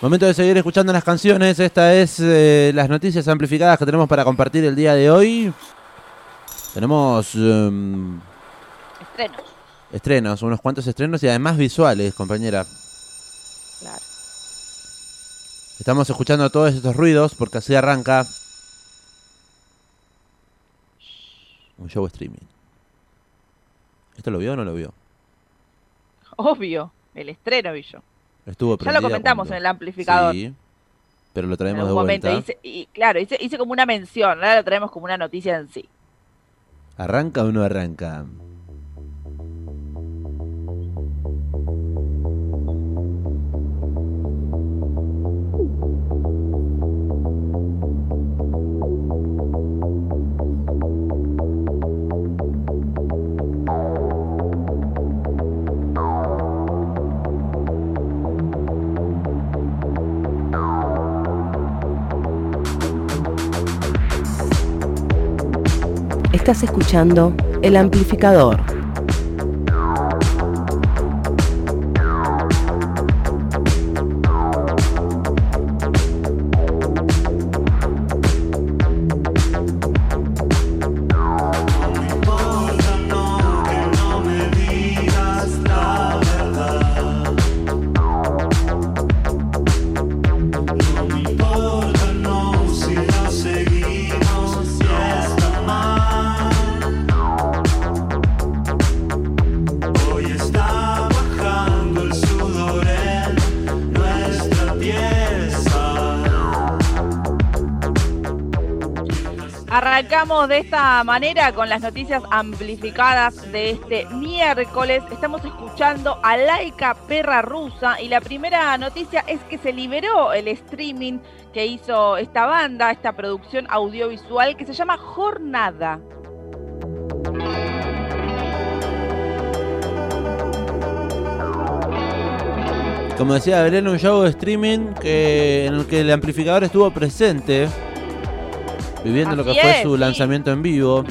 Momento de seguir escuchando las canciones. Esta es eh, las noticias amplificadas que tenemos para compartir el día de hoy. Tenemos em, Estrenos. estrenos, unos cuantos estrenos y además visuales, compañera. Claro. Estamos escuchando todos estos ruidos porque así arranca un show streaming. ¿Esto lo vio o no lo vio? Obvio. El estreno, vi yo. Estuvo Ya lo comentamos cuando- en el amplificador. Sí, pero lo en traemos de algún momento. vuelta. Hice- y, claro, hice, hice como una mención. Ahora lo traemos como una noticia en sí. ¿Arranca o no arranca? Estás escuchando El Amplificador. Arrancamos de esta manera con las noticias amplificadas de este miércoles. Estamos escuchando a Laika Perra Rusa y la primera noticia es que se liberó el streaming que hizo esta banda, esta producción audiovisual que se llama Jornada. Como decía Belén, un show de streaming que, en el que el amplificador estuvo presente, viviendo lo que fue es, su sí. lanzamiento en vivo.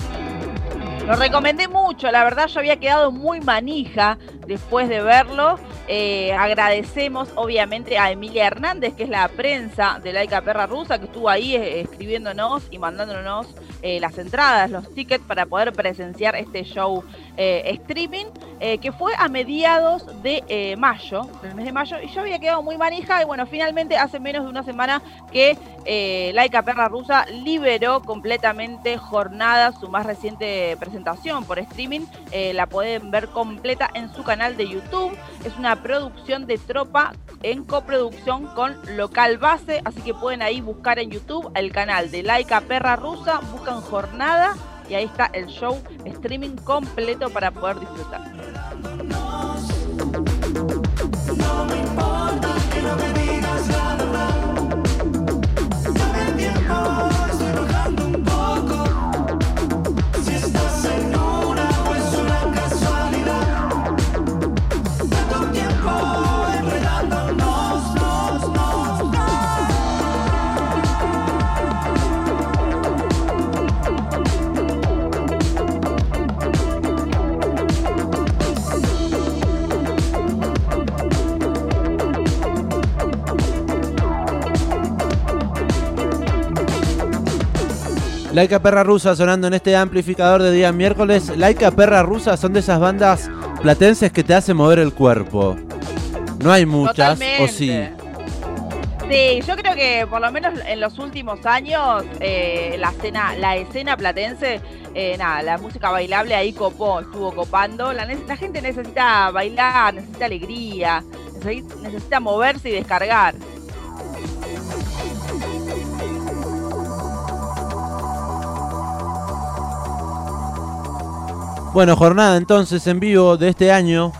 Lo recomendé mucho, la verdad yo había quedado muy manija después de verlo. Eh, agradecemos obviamente a Emilia Hernández, que es la prensa de Laica Perra Rusa, que estuvo ahí eh, escribiéndonos y mandándonos eh, las entradas, los tickets para poder presenciar este show streaming, que fue a mediados de mayo, del mes de mayo, y yo había quedado muy manija y bueno, finalmente hace menos de una semana que Laika Perra Rusa liberó completamente Jornada, su más reciente presentación por streaming. La pueden ver completa en su canal de YouTube. Es una producción de tropa en coproducción con Local Base, así que pueden ahí buscar en YouTube el canal de Laika Perra Rusa, buscan Jornada y ahí está el show streaming completo para poder disfrutar. Laika Perra Rusa sonando en este amplificador de día miércoles. Laika Perra Rusa son de esas bandas platenses que te hacen mover el cuerpo. No hay muchas, Totalmente. o sí. Sí, yo creo que por lo menos en los últimos años eh, la escena, la escena platense, eh, nada, la música bailable ahí copó, estuvo copando. La, la gente necesita bailar, necesita alegría, necesi- necesita moverse y descargar. Bueno, jornada entonces en vivo de este año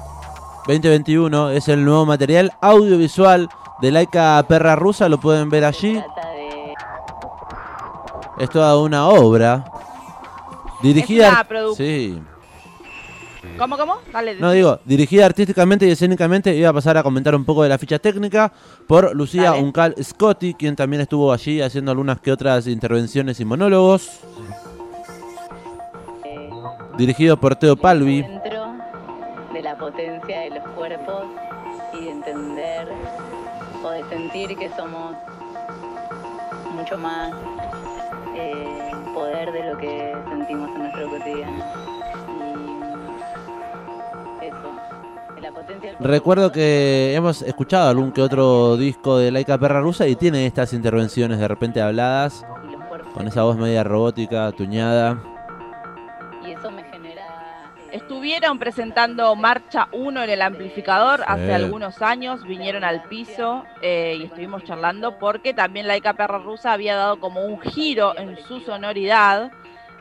2021 es el nuevo material audiovisual de Laika Perra Rusa, lo pueden ver allí. Es toda una obra dirigida. una sí. ¿Cómo, cómo? Dale. No digo, dirigida artísticamente y escénicamente, iba a pasar a comentar un poco de la ficha técnica por Lucía Dale. Uncal Scotti, quien también estuvo allí haciendo algunas que otras intervenciones y monólogos. Dirigido por Teo Palvi. Dentro de la potencia de los cuerpos y de entender o de sentir que somos mucho más eh, poder de lo que sentimos en nuestro cotidiano. Y eso, la potencia del Recuerdo que hemos escuchado algún que otro disco de Laika Perra Rusa y tiene estas intervenciones de repente habladas, con esa voz media robótica, tuñada. Estuvieron presentando Marcha 1 en el amplificador hace algunos años, vinieron al piso eh, y estuvimos charlando porque también Laika Perra Rusa había dado como un giro en su sonoridad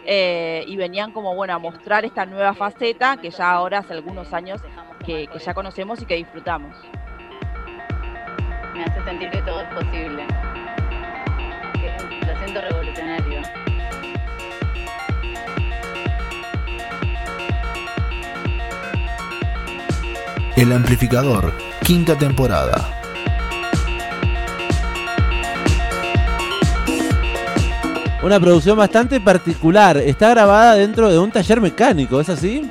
eh, y venían como bueno a mostrar esta nueva faceta que ya ahora hace algunos años que, que ya conocemos y que disfrutamos. me hace sentir que todo es posible. Que lo siento revolucionario. El Amplificador, quinta temporada. Una producción bastante particular. Está grabada dentro de un taller mecánico, ¿es así?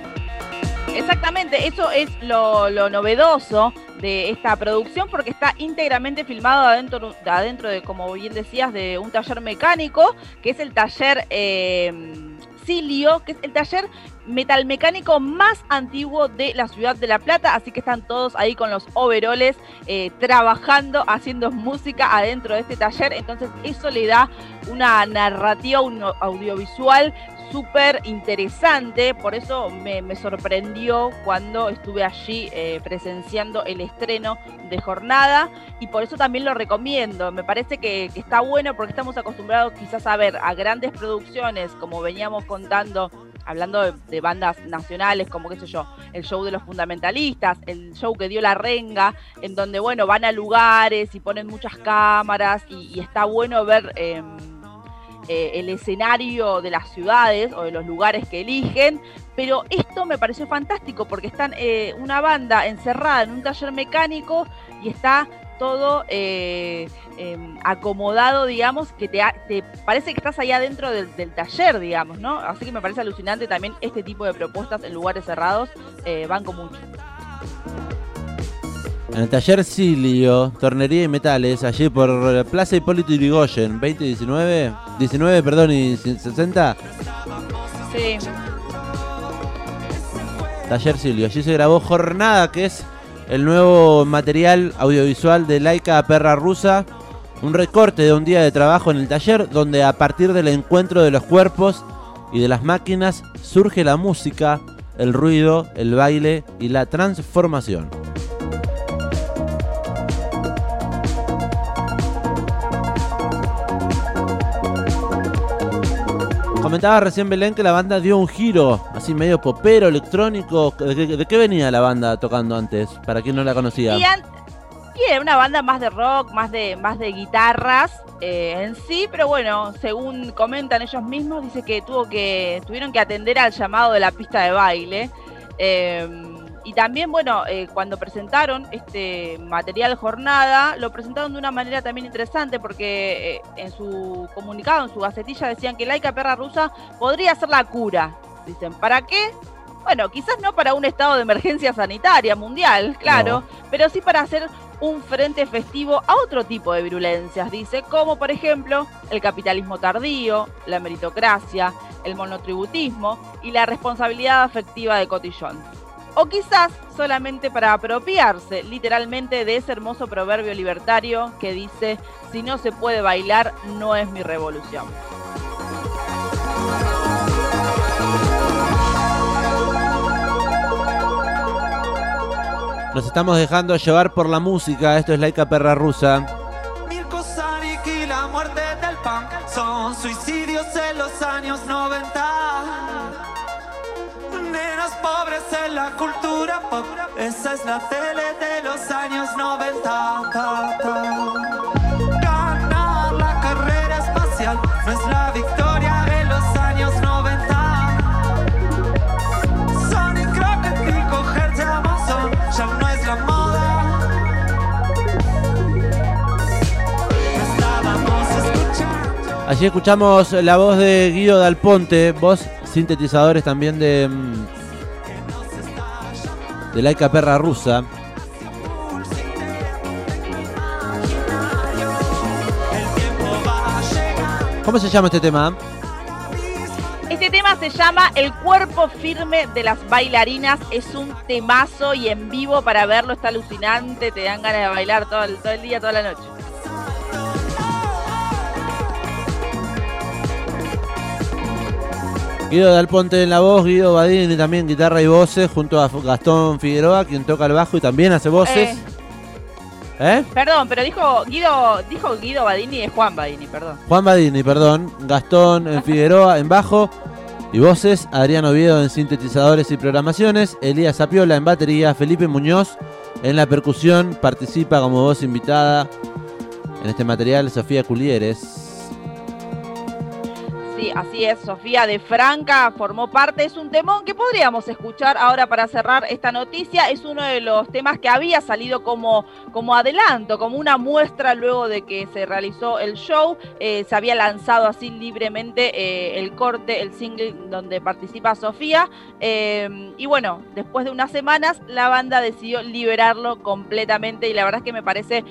Exactamente, eso es lo, lo novedoso de esta producción porque está íntegramente filmado adentro, adentro de, como bien decías, de un taller mecánico, que es el taller eh, Que es el taller metalmecánico más antiguo de la ciudad de La Plata, así que están todos ahí con los overoles eh, trabajando, haciendo música adentro de este taller, entonces eso le da una narrativa, un audiovisual súper interesante, por eso me, me sorprendió cuando estuve allí eh, presenciando el estreno de jornada. Y por eso también lo recomiendo, me parece que, está bueno porque estamos acostumbrados quizás a ver a grandes producciones como veníamos contando hablando de, de, bandas nacionales, como qué sé yo, el show de los fundamentalistas, el show que dio la renga, en donde, bueno, van a lugares y ponen muchas cámaras y, y está bueno ver eh, eh, el escenario de las ciudades o de los lugares que eligen, pero esto me pareció fantástico porque están eh, una banda encerrada en un taller mecánico y está todo eh, eh, acomodado, digamos, que te, parece que estás allá dentro del, del, taller, digamos, ¿no? Así que me parece alucinante también este tipo de propuestas en lugares cerrados, eh, banco mucho. En el taller Silio, Tornería y Metales, allí por Plaza Hipólito Yrigoyen, 2019, 19, perdón, y 60. Sí. Taller Silio, allí se grabó Jornada, que es el nuevo material audiovisual de Laika Perra Rusa. Un recorte de un día de trabajo en el taller donde a partir del encuentro de los cuerpos y de las máquinas surge la música, el ruido, el baile y la transformación. Comentaba recién Belén que la banda dio un giro, así medio popero, electrónico. ¿De qué, venía la banda tocando antes? Para quien no la conocía. Y era una banda más de rock, más de, más de guitarras eh, en sí, pero bueno, según comentan ellos mismos, dice que tuvo que tuvieron que atender al llamado de la pista de baile. Eh, y también, bueno, eh, cuando presentaron este material jornada, lo presentaron de una manera también interesante porque eh, en su comunicado, en su gacetilla, decían que Laika Perra Rusa podría ser la cura. Dicen, ¿para qué? Bueno, quizás no para un estado de emergencia sanitaria mundial, claro, no. pero sí para hacer un frente festivo a otro tipo de virulencias, dice, como por ejemplo el capitalismo tardío, la meritocracia, el monotributismo y la responsabilidad afectiva de Cotillón o quizás solamente para apropiarse literalmente de ese hermoso proverbio libertario que dice, si no se puede bailar, no es mi revolución. Nos estamos dejando llevar por la música, esto es Laika Perra Rusa. Mirko Saric y la muerte del punk son suicidios en los años 90 en la cultura pop. Esa es la tele de los años 90. Ta, ta. Ganar la carrera espacial no es la victoria de los años 90. Sonic Rocket y cogerse a Amazon ya no es la moda. Estábamos escuchando. Allí escuchamos la voz de Guido Dalponte, voz sintetizadores también de de Laika Perra Rusa. ¿Cómo se llama este tema? Este tema se llama El cuerpo firme de las bailarinas. Es un temazo y en vivo para verlo está alucinante. Te dan ganas de bailar todo el día, toda la noche. Guido Dal Ponte en la voz, Guido Badini también guitarra y voces, junto a Gastón Figueroa, quien toca el bajo y también hace voces. Eh. ¿Eh? Perdón, pero dijo Guido, dijo Guido Badini, es Juan Badini, perdón. Juan Badini, perdón. Gastón en Figueroa en bajo y voces. Adrián Oviedo en sintetizadores y programaciones. Elías Apiola en batería. Felipe Muñoz en la percusión. Participa como voz invitada en este material Sofía Culieres. Sí, así es, Sofía de Franca formó parte, es un temón que podríamos escuchar ahora para cerrar esta noticia, es uno de los temas que había salido como, como adelanto, como una muestra luego de que se realizó el show, Eh, se había lanzado así libremente eh, el corte, el single donde participa Sofía, Eh, y bueno, después de unas semanas la banda decidió liberarlo completamente y la verdad es que me parece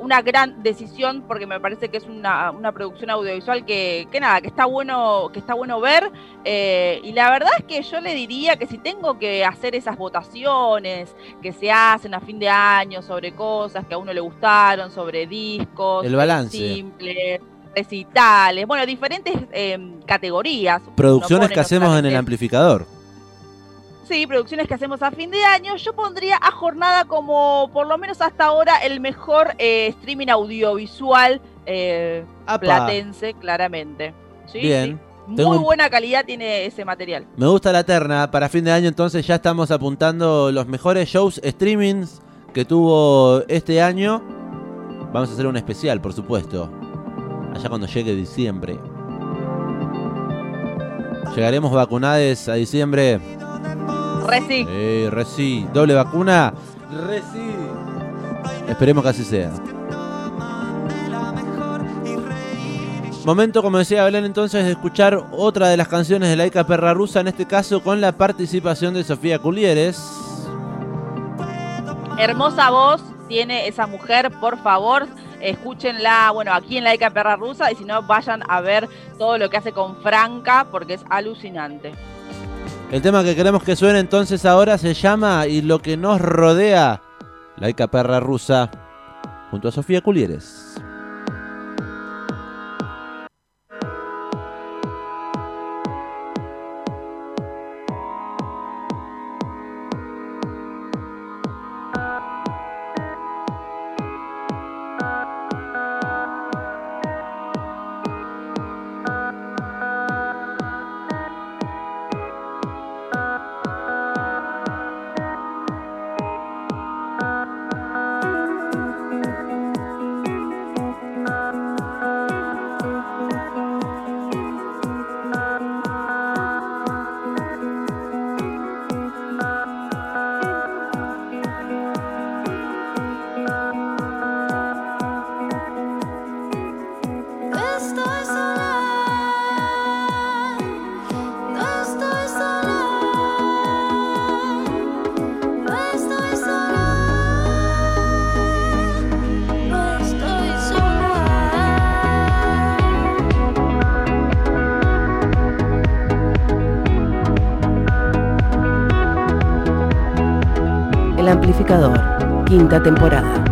una gran decisión porque me parece que es una, una producción audiovisual que, que nada, que está bueno, que está bueno ver. eh, y la verdad es que yo le diría que si tengo que hacer esas votaciones que se hacen a fin de año sobre cosas que a uno le gustaron, sobre discos, El balance. simples, recitales, bueno, diferentes eh, categorías. Producciones que hacemos en el amplificador. Sí, producciones que hacemos a fin de año. Yo pondría a jornada como, por lo menos hasta ahora, el mejor eh, streaming audiovisual eh, platense, claramente. Sí, Bien. sí. Muy un- buena calidad tiene ese material. Me gusta la terna. Para fin de año entonces ya estamos apuntando los mejores shows streamings que tuvo este año. Vamos a hacer un especial, por supuesto. Allá cuando llegue diciembre. Llegaremos vacunades a diciembre. Reci. Eh, reci. Doble vacuna. Reci. Esperemos que así sea. Momento, como decía Belén, entonces de escuchar otra de las canciones de Laika Perra Rusa, en este caso con la participación de Sofía Culieres. Hermosa voz tiene esa mujer, por favor. Escúchenla, bueno, aquí en la Ica Perra Rusa y si no, vayan a ver todo lo que hace con Franca porque es alucinante. El tema que queremos que suene entonces ahora se llama Y lo que nos rodea, Laika Perra Rusa, junto a Sofía Culieres. Amplificador, quinta temporada.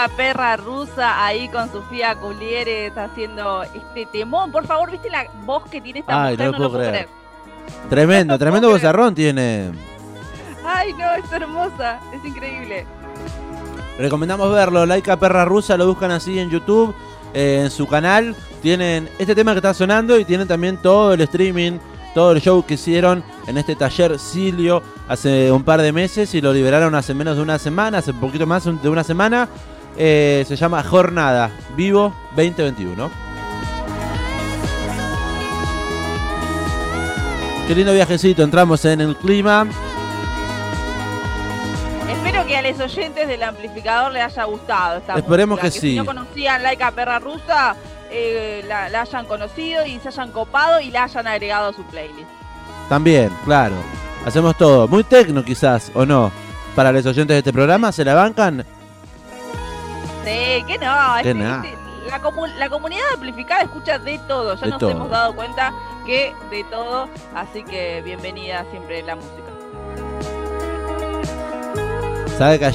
Laika Perra Rusa ahí con Sofía Culieres haciendo este temón. Por favor, ¿viste la voz que tiene esta Ay, mujer? no lo puedo creer. Tremendo, No tremendo creer. bozarrón tiene. Ay, no, es hermosa, es increíble. Recomendamos verlo. Laika Perra Rusa, lo buscan así en YouTube, eh, en su canal. Tienen este tema que está sonando y tienen también todo el streaming, todo el show que hicieron en este taller Silio hace un par de meses y lo liberaron hace menos de una semana, hace un poquito más de una semana. Eh, se llama Jornada Vivo 2021. Qué lindo viajecito, entramos en el clima. Espero que a los oyentes del amplificador les haya gustado esta Esperemos música, que Si sí. no conocían Laika Perra Rusa, eh, la, la hayan conocido y se hayan copado y la hayan agregado a su playlist. También, claro. Hacemos todo. Muy tecno quizás, o no. Para los oyentes de este programa, ¿se la bancan? Sí, que no. Que este- este- la, comu- la comunidad amplificada escucha de todo. Ya De nos todo. hemos dado cuenta que de todo. Así que bienvenida siempre la música. ¿Sabe que ayer